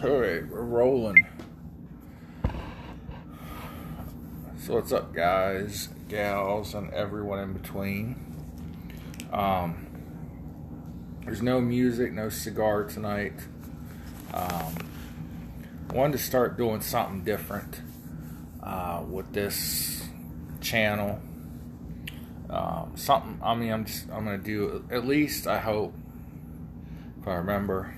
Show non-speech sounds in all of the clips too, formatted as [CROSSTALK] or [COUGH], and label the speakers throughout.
Speaker 1: Okay, we're rolling. So what's up, guys, gals, and everyone in between? Um, there's no music, no cigar tonight. Um, wanted to start doing something different uh, with this channel. Um, something. I mean, I'm just. I'm gonna do at least. I hope, if I remember,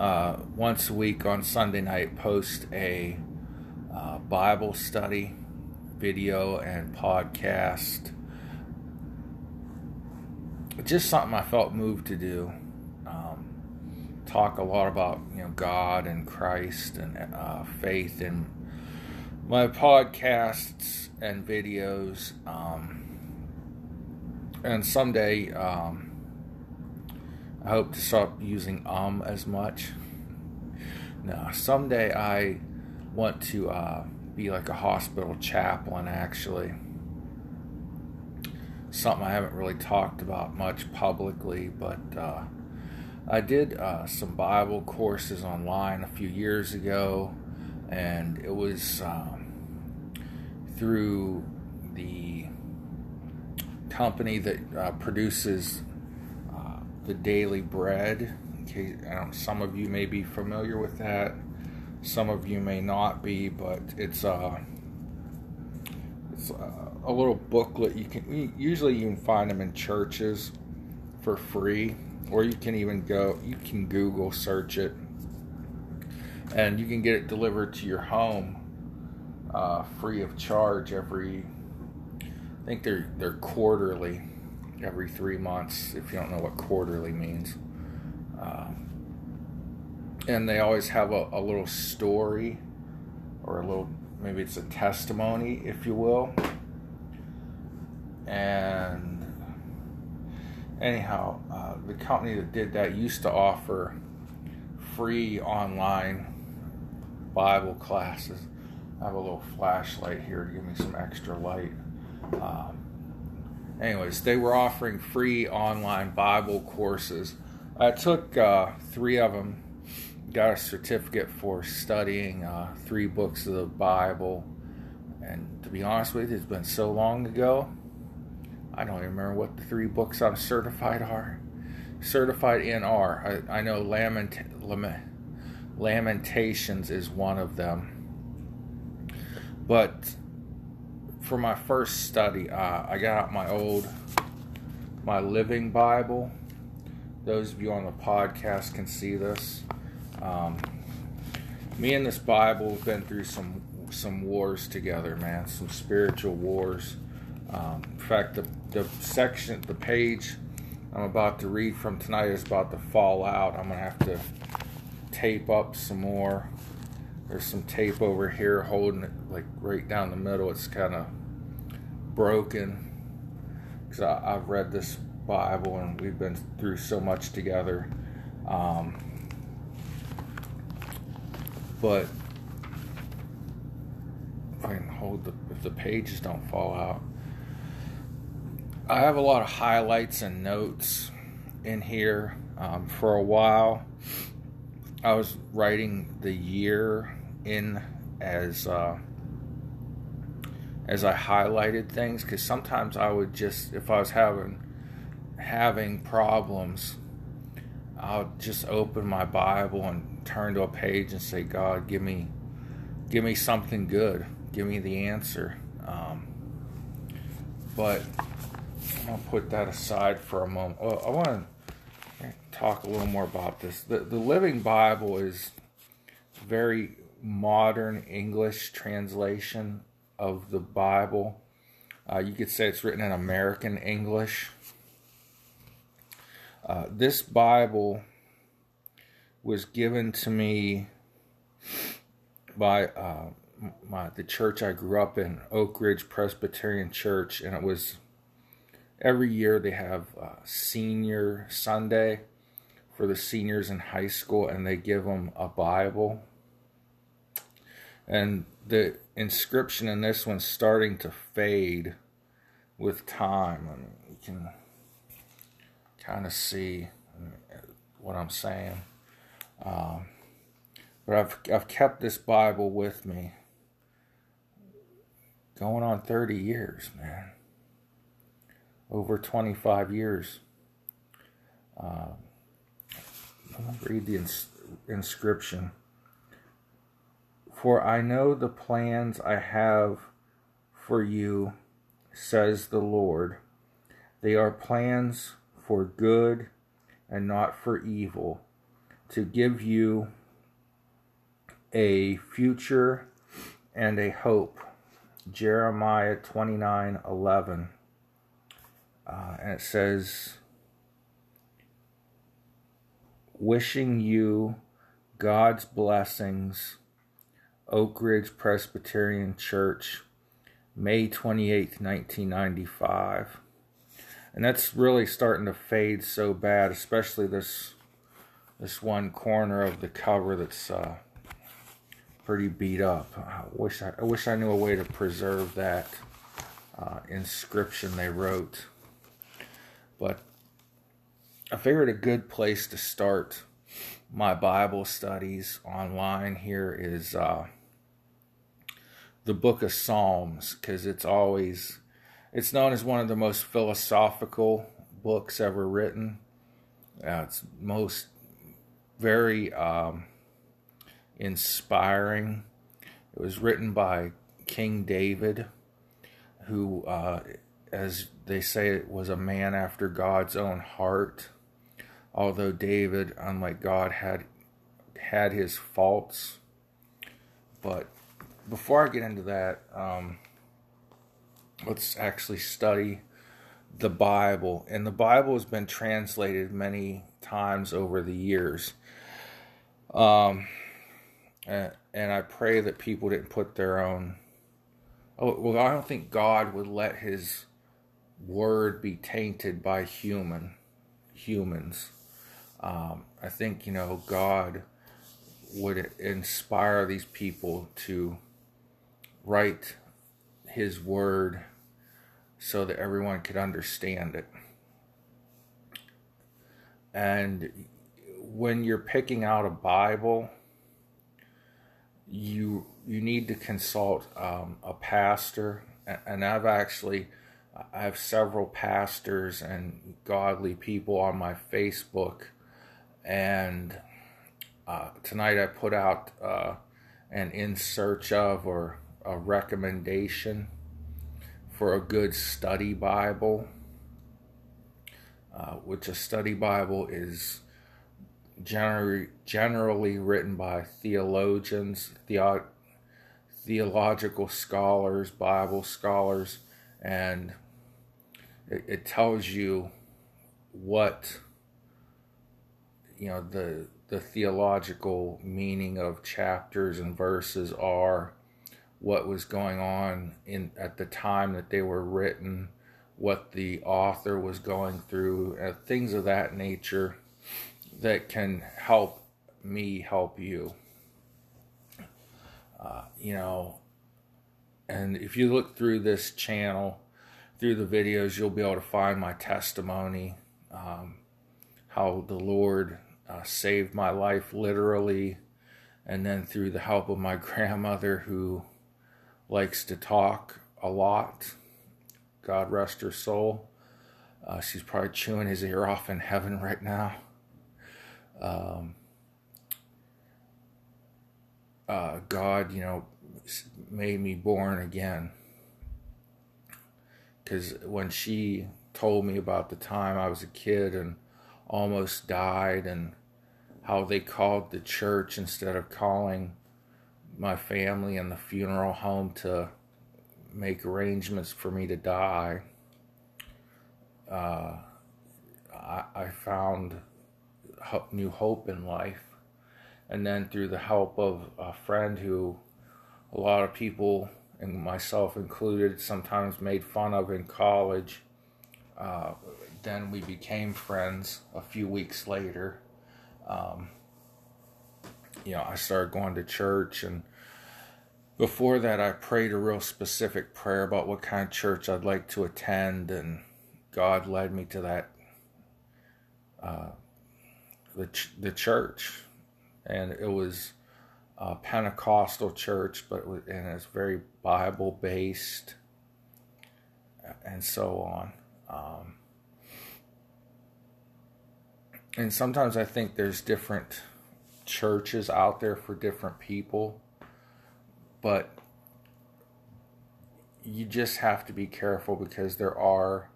Speaker 1: uh, once a week on Sunday night, post a uh, Bible study video and podcast. Just something I felt moved to do. Um, talk a lot about you know God and Christ and uh, faith in my podcasts and videos. Um, and someday, um, I hope to stop using um as much. No, someday I want to uh, be like a hospital chaplain, actually. Something I haven't really talked about much publicly, but uh, I did uh, some Bible courses online a few years ago, and it was um, through the company that uh, produces the Daily Bread. In case, some of you may be familiar with that. Some of you may not be, but it's uh, it's uh, a little booklet. You can usually you can find them in churches for free, or you can even go. You can Google search it, and you can get it delivered to your home uh, free of charge every. I think they're they're quarterly, every three months. If you don't know what quarterly means. Um, and they always have a, a little story or a little maybe it's a testimony if you will and anyhow uh, the company that did that used to offer free online bible classes i have a little flashlight here to give me some extra light um, anyways they were offering free online bible courses i took uh, three of them got a certificate for studying uh, three books of the Bible. And to be honest with you, it's been so long ago, I don't even remember what the three books I'm certified are. Certified in are. I, I know Lament, Lament, Lamentations is one of them. But for my first study, uh, I got out my old, my Living Bible. Those of you on the podcast can see this. Um, me and this Bible have been through some some wars together, man. Some spiritual wars. Um, in fact, the the section, the page I'm about to read from tonight is about to fall out. I'm gonna have to tape up some more. There's some tape over here holding it like right down the middle. It's kind of broken because I've read this Bible and we've been through so much together. Um, but I can hold the if the pages don't fall out. I have a lot of highlights and notes in here. Um, for a while, I was writing the year in as uh, as I highlighted things because sometimes I would just if I was having having problems, I'll just open my Bible and turn to a page and say, God, give me, give me something good. Give me the answer. Um, but I'm gonna put that aside for a moment. Well, I want to talk a little more about this. The, the Living Bible is very modern English translation of the Bible. Uh, you could say it's written in American English. Uh, this Bible was given to me by uh, my the church I grew up in, Oak Ridge Presbyterian Church, and it was every year they have uh, senior Sunday for the seniors in high school, and they give them a Bible. And the inscription in this one's starting to fade with time. I mean, you can kind of see what I'm saying. Um, but I've I've kept this Bible with me, going on thirty years, man. Over twenty five years. Uh, read the ins- inscription. For I know the plans I have for you, says the Lord. They are plans for good and not for evil, to give you a future and a hope. Jeremiah 29 11. Uh, and it says, Wishing you God's blessings, Oak Ridge Presbyterian Church, May 28th, 1995. And that's really starting to fade so bad, especially this this one corner of the cover that's uh, pretty beat up. I wish I, I, wish I knew a way to preserve that uh, inscription they wrote. But I figured a good place to start my Bible studies online here is uh, the book of Psalms because it's always it's known as one of the most philosophical books ever written. Uh, it's most very um, inspiring. It was written by King David, who, uh, as they say, was a man after God's own heart. Although David, unlike God, had had his faults, but before I get into that, um, let's actually study the Bible. And the Bible has been translated many times over the years. Um, and, and I pray that people didn't put their own. Oh, well, I don't think God would let his word be tainted by human humans. Um, I think, you know, God would inspire these people to write his word so that everyone could understand it. And when you're picking out a Bible, you you need to consult um, a pastor. And I've actually I have several pastors and godly people on my Facebook, and uh, tonight I put out uh, an in search of or a recommendation for a good study Bible, uh, which a study Bible is generally generally written by theologians, theo- theological scholars, Bible scholars, and it, it tells you what you know the the theological meaning of chapters and verses are what was going on in at the time that they were written, what the author was going through, uh, things of that nature that can help me help you. Uh, you know, and if you look through this channel, through the videos, you'll be able to find my testimony, um, how the Lord uh, saved my life literally, and then through the help of my [LAUGHS] grandmother who likes to talk a lot. God rest her soul. Uh, she's probably chewing his ear off in heaven right now. Um, uh, God, you know, made me born again. Because when she told me about the time I was a kid and almost died, and how they called the church instead of calling my family and the funeral home to make arrangements for me to die, uh, I, I found new hope in life. And then through the help of a friend who a lot of people, and myself included, sometimes made fun of in college, uh, then we became friends a few weeks later. Um, you know, I started going to church and before that, I prayed a real specific prayer about what kind of church I'd like to attend, and God led me to that, uh, the ch- the church, and it was a Pentecostal church, but and it's very Bible based, and so on. Um, and sometimes I think there's different churches out there for different people, but you just have to be careful because there are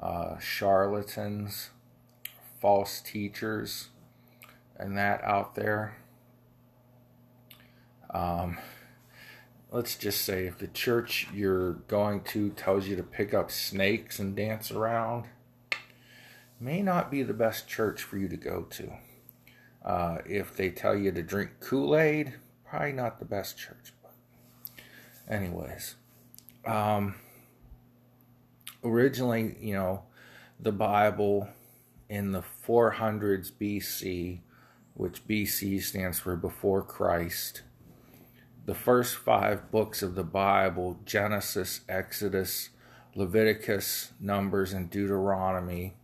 Speaker 1: uh, charlatans, false teachers, and that out there. Um, let's just say if the church you're going to tells you to pick up snakes and dance around, may not be the best church for you to go to. Uh, if they tell you to drink Kool Aid, probably not the best church. Anyways, um, originally, you know, the Bible in the 400s BC, which BC stands for before Christ, the first five books of the Bible Genesis, Exodus, Leviticus, Numbers, and Deuteronomy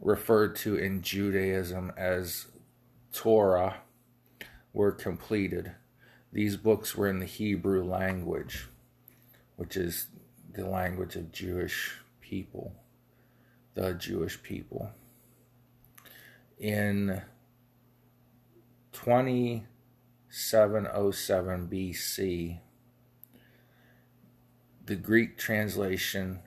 Speaker 1: referred to in Judaism as Torah were completed. These books were in the Hebrew language, which is the language of Jewish people, the Jewish people. In 2707 BC, the Greek translation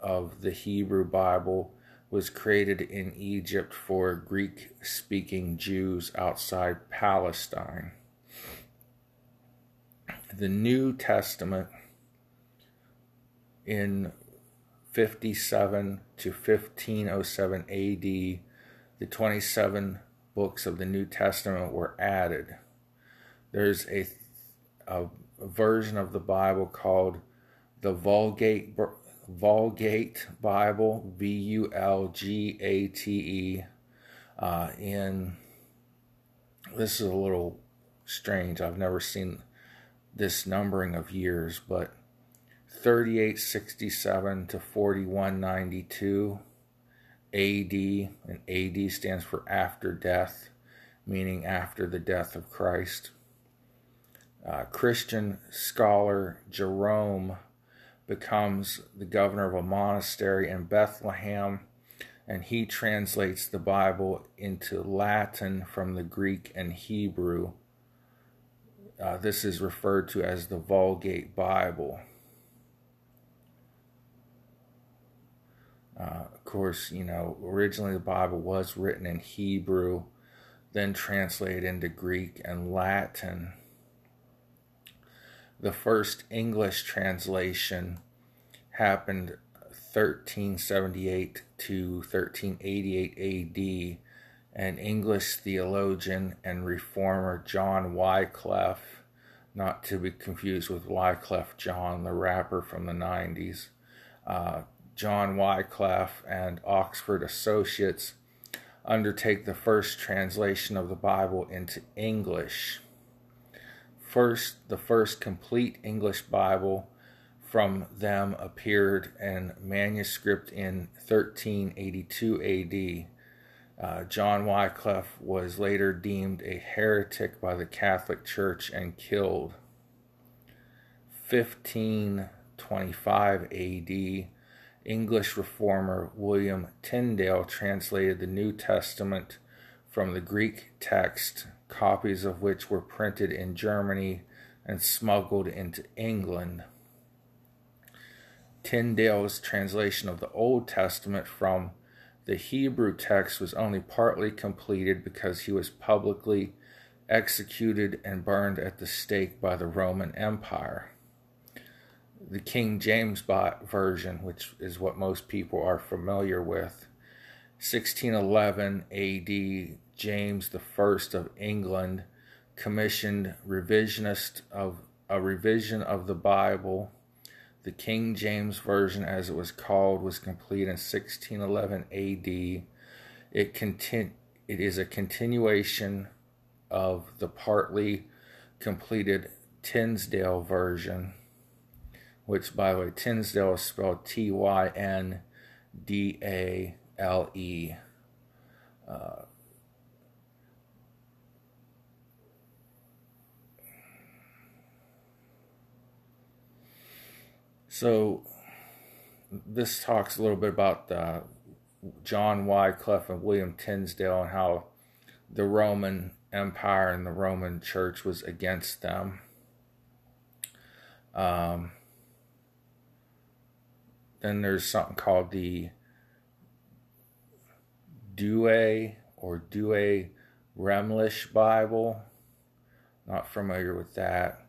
Speaker 1: of the Hebrew Bible was created in Egypt for Greek speaking Jews outside Palestine. The New Testament in 57 to 1507 AD, the 27 books of the New Testament were added. There's a, a, version of the Bible called the Vulgate Vulgate Bible, V U L G A T E. Uh, in this is a little strange. I've never seen this numbering of years, but 3867 to 4192 AD, and AD stands for after death, meaning after the death of Christ. Uh, Christian scholar Jerome becomes the governor of a monastery in Bethlehem, and he translates the Bible into Latin from the Greek and Hebrew. Uh, this is referred to as the Vulgate Bible. Uh, of course, you know, originally the Bible was written in Hebrew, then translated into Greek and Latin the first English translation happened 1378 to 1388 AD, and English theologian and reformer John Wycliffe, not to be confused with Wyclef Jean, the rapper from the 90s. Uh, John Wycliffe and Oxford Associates undertake the first translation of the Bible into English first the first complete English Bible from them appeared in manuscript in 1382 AD. Uh, John Wycliffe was later deemed a heretic by the Catholic Church and killed. 1525 AD, English reformer William Tyndale translated the New Testament from the Greek text copies of which were printed in Germany and smuggled into England. Tyndale's translation of the Old Testament from the Hebrew text was only partly completed because he was publicly executed and burned at the stake by the Roman Empire. The King James Version, which is what most people are familiar with, 1611 AD James I of England commissioned revisionist of a revision of the Bible. The King James Version, as it was called, was complete in 1611 AD. It it is a continuation of the partly completed Tyndale version, which, by the way, Tyndale is spelled T Y N D A L E. Uh, So, this talks a little bit about uh, John Wycliffe and William Tyndale and how the Roman Empire and the Roman Church was against them. Um, then there's something called the Douay or Douay Remlish Bible. Not familiar with that.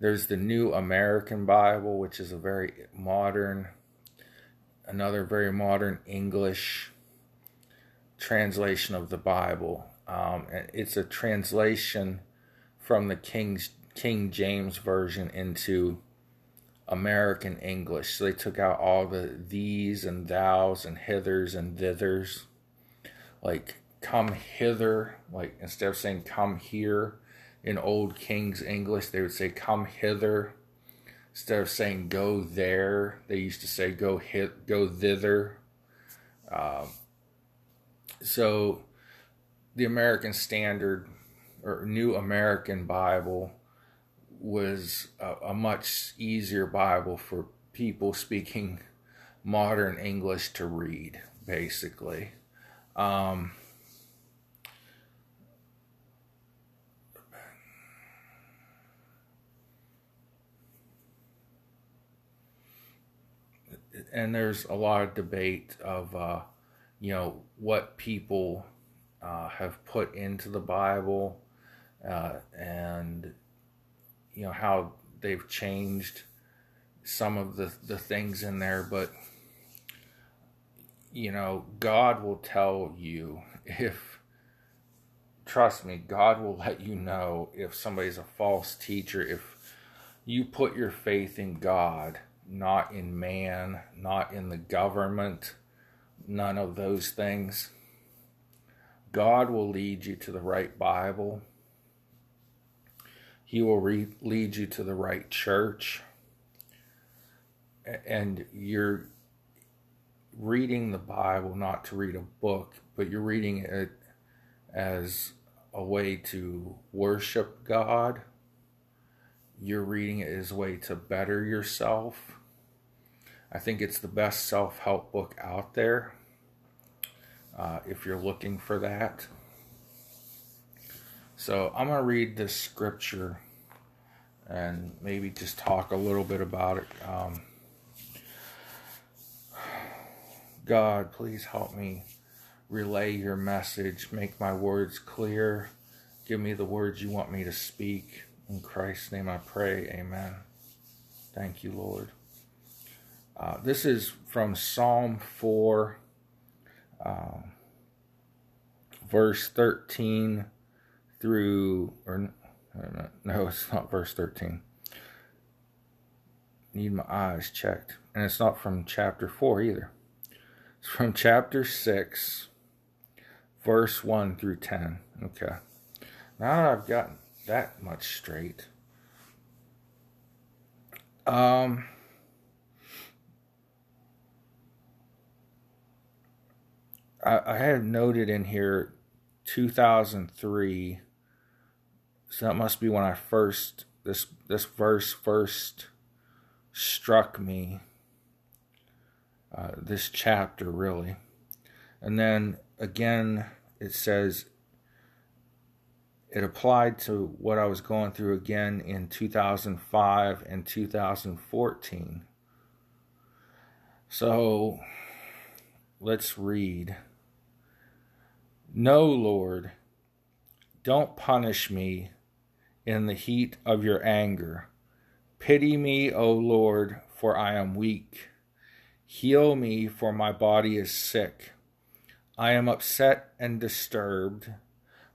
Speaker 1: There's the New American Bible, which is a very modern, another very modern English translation of the Bible. Um, it's a translation from the King's King James version into American English. So they took out all the these and thous and hithers and thithers. Like come hither, like instead of saying come here in old King's English, they would say come hither. Instead of saying go there, they used to say go hit go thither. Um, so the American Standard or New American Bible was a, a much easier Bible for people speaking modern English to read, basically. Um, and there's a lot of debate of, uh, you know, what people uh, have put into the Bible uh, and you know how they've changed some of the the things in there. But you know God will tell you [LAUGHS] if trust me God will let you know if somebody's a false teacher if you put your faith in God not in man not in the government none of those things God will lead you to the right Bible he will re- lead you to the right church. And you're reading the Bible not to read a book, but you're reading it as a way to worship God. You're reading it as a way to better yourself. I think it's the best self help book out there uh, if you're looking for that. So I'm going to read this scripture and maybe just talk a little bit about it. Um, God, please help me relay your message, make my words clear, give me the words you want me to speak. In Christ's name I pray, amen. Thank you, Lord. Uh, this is from Psalm 4, uh, verse 13 through, or no, it's not verse 13. Need my eyes checked. And it's not from chapter 4 either. It's from chapter 6, verse 1 through 10. Okay. Now that I've gotten that much straight, um, I, I have noted in here 2003 so that must be when I first this this verse first struck me. Uh, this chapter really, and then again it says it applied to what I was going through again in 2005 and 2014. So let's read. No, Lord, don't punish me in the heat of your anger. Pity me, O Lord, for I am weak. Heal me, for my body is sick. I am upset and disturbed.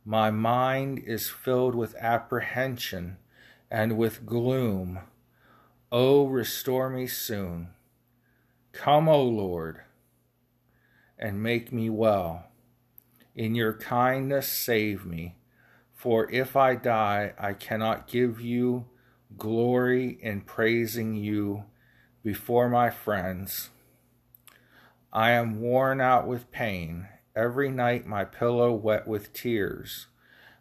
Speaker 1: My mind is filled with apprehension and with gloom. O restore me soon. Come, O Lord, and make me well. In your kindness, save me for if I die, I cannot give you glory in praising you before my friends. I am worn out with pain, every night my pillow wet with tears.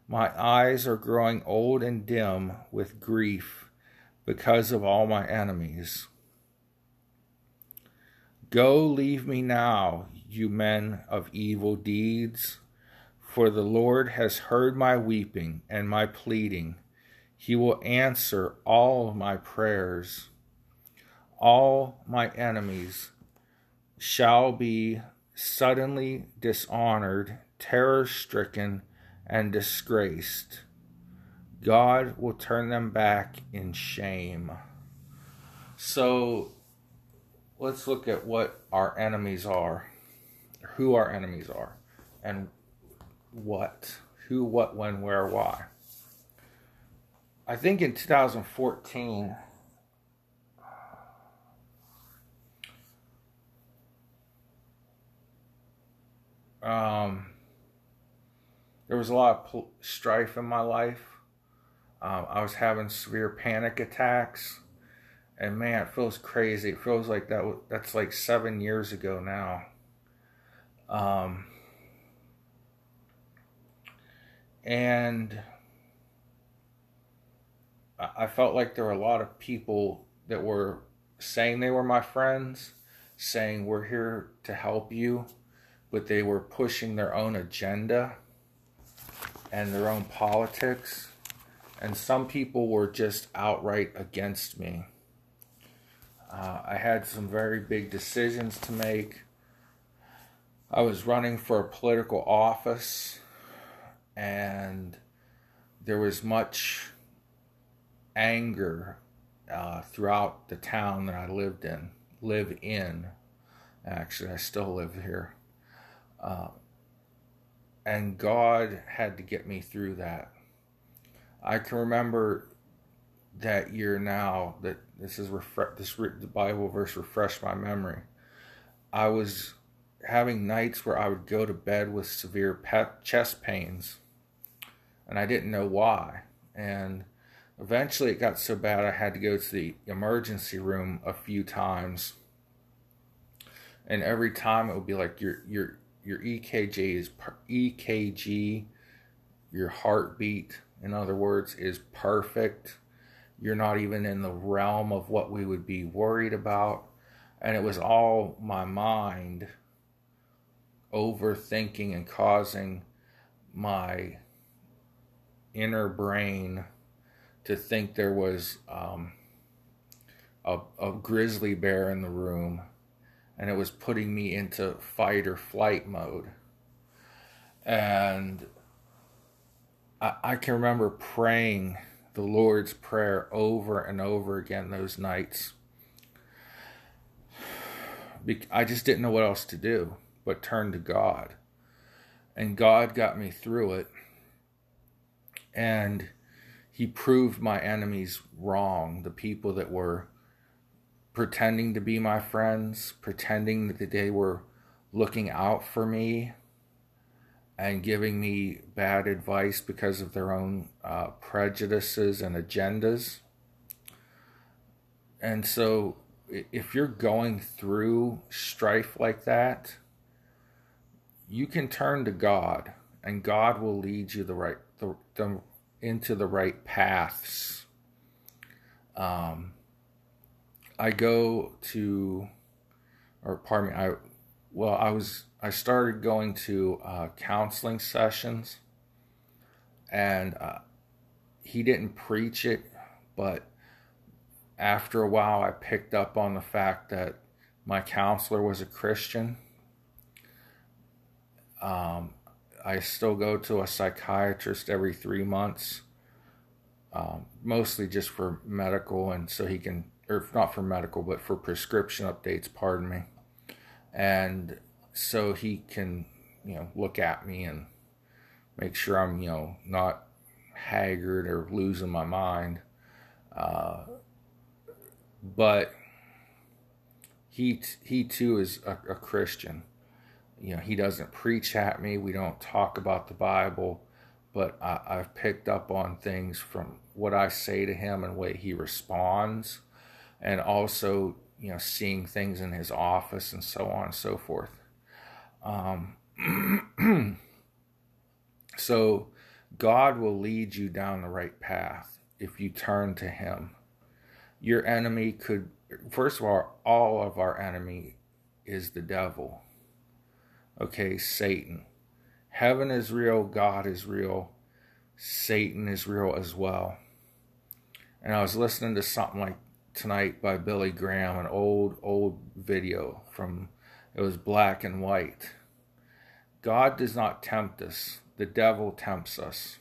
Speaker 1: My eyes are growing old and dim with grief because of all my enemies. Go, leave me now, you men of evil deeds, for the Lord has heard my weeping and my pleading. He will answer all my prayers. All my enemies shall be suddenly dishonored, terror stricken, and disgraced. God will turn them back in shame. So let's look at what our enemies are, who our enemies are, and what, who, what, when, where, why. I think in 2014, um, there was a lot of strife in my life. Um, I was having severe panic attacks, and man, it feels crazy. It feels like that. That's like seven years ago now. Um, and I felt like there were a lot of people that were saying they were my friends, saying we're here to help you, but they were pushing their own agenda and their own politics. And some people were just outright against me. Uh, I had some very big decisions to make. I was running for a political office, and there was much anger uh, throughout the town that I lived in. Live in, actually, I still live here. Uh, and God had to get me through that. I can remember that year now that this is refre- this re- the Bible verse refreshed my memory. I was having nights where I would go to bed with severe chest pains, and I didn't know why. And eventually, it got so bad I had to go to the emergency room a few times. And every time it would be like your your your EKG is per- EKG, your heartbeat, in other words, is perfect. You're not even in the realm of what we would be worried about. And it was all my mind overthinking and causing my inner brain to think there was um, a, a grizzly bear in the room and it was putting me into fight or flight mode. And I, I can remember praying the Lord's Prayer over and over again those nights. I just didn't know what else to do but turn to God. And God got me through it. And He proved my enemies wrong, the people that were pretending to be my friends, pretending that they were looking out for me and giving me bad advice because of their own uh, prejudices and agendas. And so, if you're going through strife like that, you can turn to God, and God will lead you the right the, the into the right paths. Um, I go to, or pardon me, I, well, I was, I started going to uh, counseling sessions, and uh, he didn't preach it, but after a while, I picked up on the fact that my counselor was a Christian. Um, I still go to a psychiatrist every three months, um, mostly just for medical, and so he can or not for medical, but for prescription updates, pardon me. And so he can, you know, look at me and make sure I'm, you know, not haggard or losing my mind. Uh, but he he too is a, a Christian. You know, he doesn't preach at me. We don't talk about the Bible, but I, I've picked up on things from what I say to him and way he responds and also you know seeing things in his office and so on and so forth. Um, [CLEARS THROAT] so God will lead you down the right path if you turn to Him. Your enemy could, first of all, all of our enemy is the devil. Okay, Satan. Heaven is real, God is real, Satan is real as well. And I was listening to something like tonight by Billy Graham, an old, old video from, it was black and white. God does not tempt us, the devil tempts us.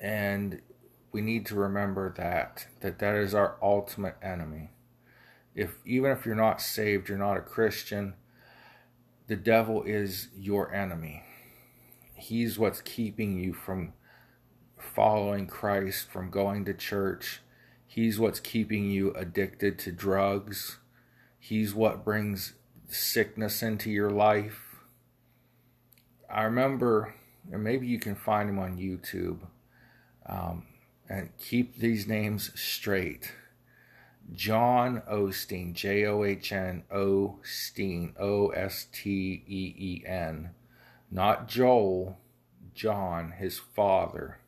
Speaker 1: And we need to remember that, that that is our ultimate enemy. If even if you're not saved, you're not a Christian, the devil is your enemy. He's what's keeping you from following Christ, from going to church. He's what's keeping you addicted to drugs. He's what brings sickness into your life. I remember, and maybe you can find him on YouTube, um, and keep these names straight. John Osteen, J O H N O S T E E N. Not Joel, John, his father.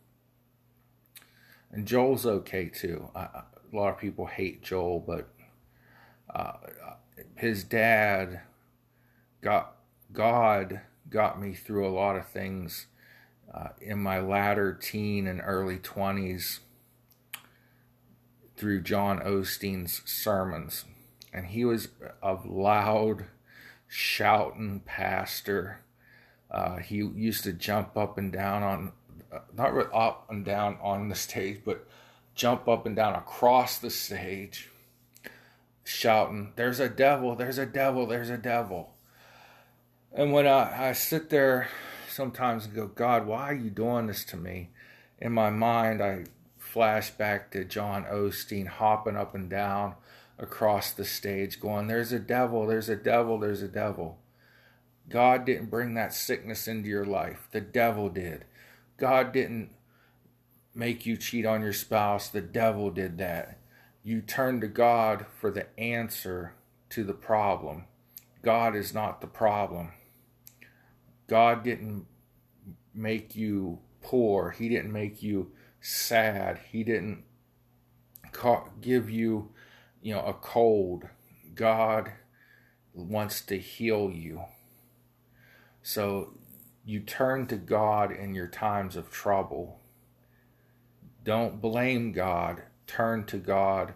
Speaker 1: And Joel's okay too. a lot of people hate Joel, but uh, his dad got God got me through a lot of things uh, in my latter teen and early 20s through John Osteen's sermons. And he was a loud, shouting pastor. Uh, he used to jump up and down on, uh, not really up and down on the stage, but jump up and down across the stage, shouting, There's a devil, there's a devil, there's a devil. And when I, I sit there sometimes and go, God, why are you doing this to me? In my mind, I flashback to John Osteen hopping up and down across the stage, going, There's a devil, there's a devil, there's a devil. God didn't bring that sickness into your life, the devil did. God didn't make you cheat on your spouse, the devil did that. You turn to God for the answer to the problem. God is not the problem. God didn't make you poor. He didn't make you sad. He didn't give you, you know, a cold. God wants to heal you. So you turn to God in your times of trouble. Don't blame God. Turn to God.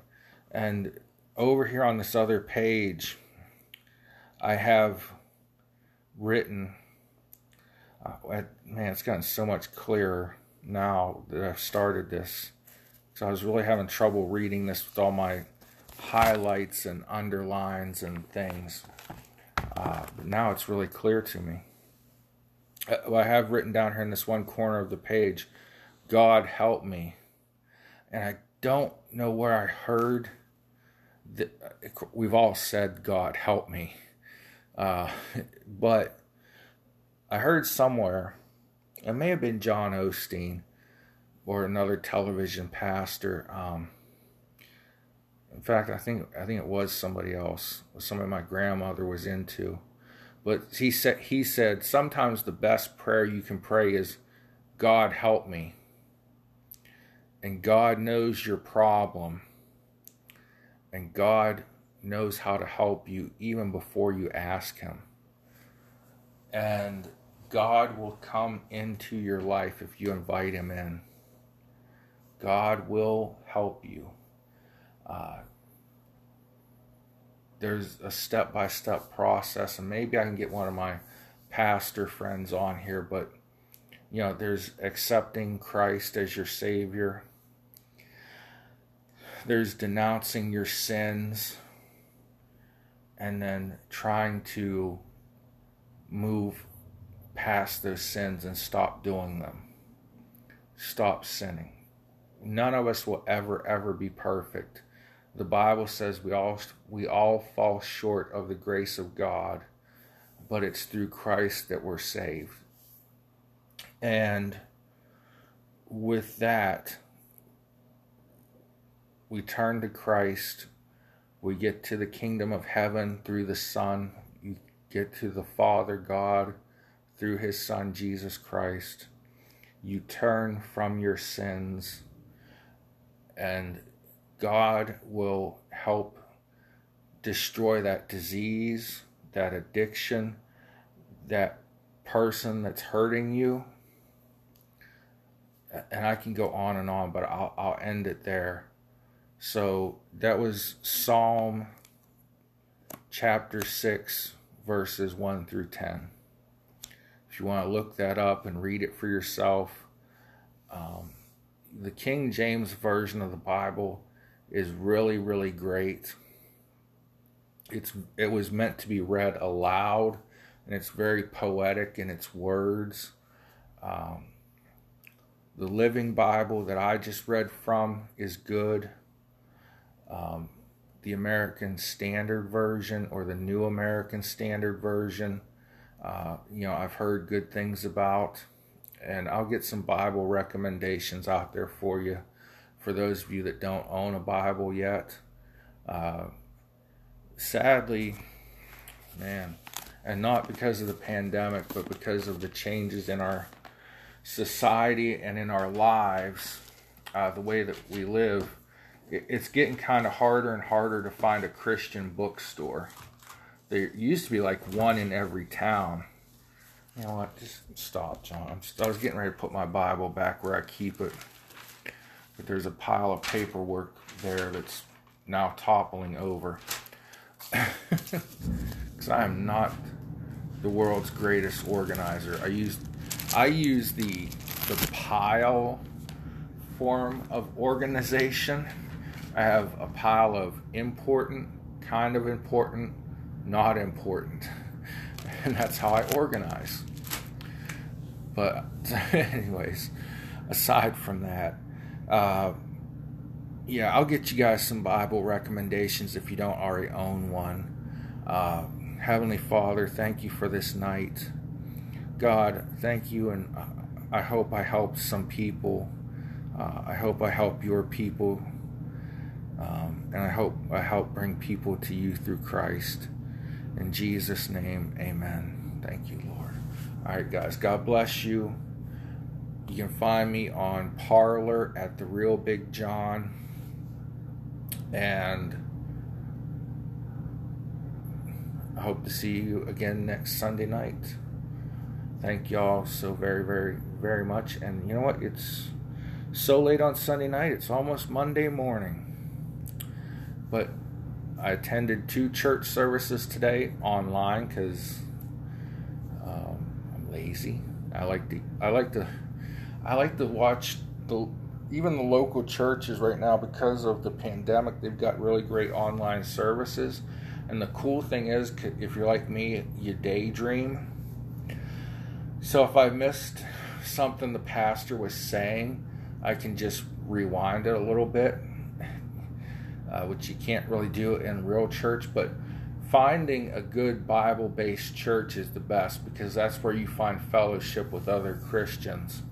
Speaker 1: And over here on this other page, I have written, uh, man, it's gotten so much clearer now that I've started this. So I was really having trouble reading this with all my highlights and underlines and things. Uh, but now it's really clear to me. Uh, I have written down here in this one corner of the page, God help me. And I don't know where I heard that. Uh, we've all said, God help me. Uh, [LAUGHS] but I heard somewhere it may have been John Osteen or another television pastor. Um, in fact, I think I think it was somebody else, somebody my grandmother was into. But he said he said sometimes the best prayer you can pray is, "God help me." And God knows your problem. And God knows how to help you even before you ask Him. And God will come into your life if you invite Him in. God will help you. Uh, there's a step by step process, and maybe I can get one of my pastor friends on here, but you know, there's accepting Christ as your Savior, there's denouncing your sins, and then trying to move past those sins and stop doing them. Stop sinning. None of us will ever, ever be perfect. The Bible says we all we all fall short of the grace of God, but it's through Christ that we're saved. And with that, we turn to Christ. We get to the kingdom of heaven through the Son. You get to the Father God through his Son, Jesus Christ. You turn from your sins, and God will help destroy that disease, that addiction, that person that's hurting you. And I can go on and on, but I'll, I'll end it there. So that was Psalm chapter 6, verses 1 through 10. If you want to look that up and read it for yourself, um, the King James Version of the Bible is really, really great. It's it was meant to be read aloud, and it's very poetic in its words. Um, the Living Bible that I just read from is good. Um, the American Standard Version or the New American Standard Version, uh, you know, I've heard good things about and I'll get some Bible recommendations out there for you for those of you that don't own a Bible yet. Uh, sadly, man, and not because of the pandemic, but because of the changes in our society and in our lives, uh, the way that we live, it's getting kind of harder and harder to find a Christian bookstore. There used to be like one in every town you know what? Just stop, John. I'm, I was getting ready to put my Bible back where I keep it, but there's a pile of paperwork there that's now toppling over. [LAUGHS] Because I am not the world's greatest organizer. I use I use the the pile form of organization. I have a pile of important, kind of important, not important. [LAUGHS] and that's how I organize. But, [LAUGHS] anyways, aside from that, uh, yeah, I'll get you guys some Bible recommendations if you don't already own one. Uh, Heavenly Father, thank you for this night. God, thank you, and I hope I helped some people. Uh, I hope I help your people, um, and I hope I help bring people to you through Christ. In Jesus' name, amen. Thank you, Lord. All right, guys, God bless you. You can find me on Parler at The Real Big John. And I hope to see you again next Sunday night. Thank y'all so very, very, very much. And you know what? It's so late on Sunday night, it's almost Monday morning. But I attended two church services today online because um, I'm lazy. I like to I like to I like to watch the even the local churches right now because of the pandemic. They've got really great online services, and the cool thing is, if you're like me, you daydream. So if I missed something the pastor was saying, I can just rewind it a little bit uh, which you can't really do in real church, but finding a good Bible based church is the best because that's where you find fellowship with other Christians.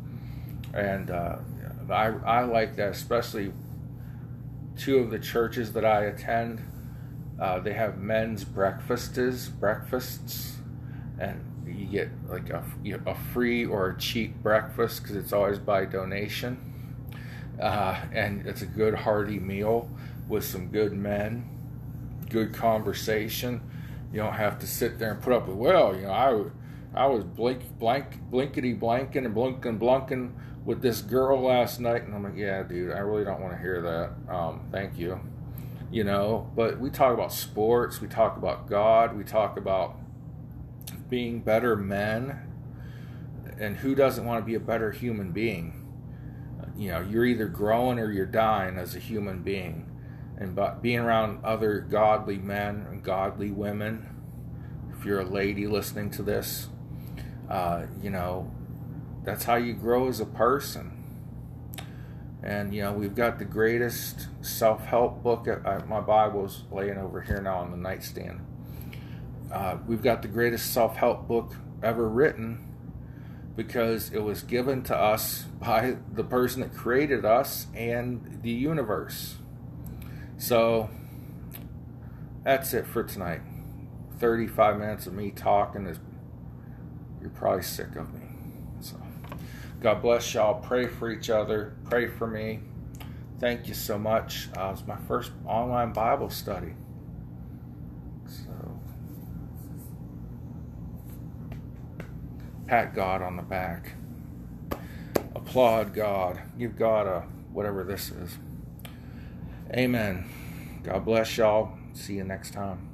Speaker 1: And uh, I, I like that, especially two of the churches that I attend. Uh, they have men's breakfasts, breakfasts, and you get like a, a free or a cheap breakfast because it's always by donation. Uh, and it's a good hearty meal with some good men, good conversation. You don't have to sit there and put up with, well, you know, I, I was blink, blank, blinkety blanking and blinking blunking with this girl last night. And I'm like, yeah, dude, I really don't want to hear that. Um, thank you. You know, but we talk about sports, we talk about God, we talk about being better men. And who doesn't want to be a better human being? You know, you're either growing or you're dying as a human being and but being around other godly men and godly women if you're a lady listening to this uh, you know that's how you grow as a person. And you know we've got the greatest self-help book At, my bible's laying over here now on the nightstand. Uh, we've got the greatest self-help book ever written because it was given to us by the person that created us and the universe so that's it for tonight. 35 minutes of me talking is you're probably sick of me. So God bless y'all. Pray for each other. Pray for me. Thank you so much. Uh, it's my first online Bible study. So, pat God on the back. Applaud God. Give God a whatever this is. Amen. God bless y'all. See you next time.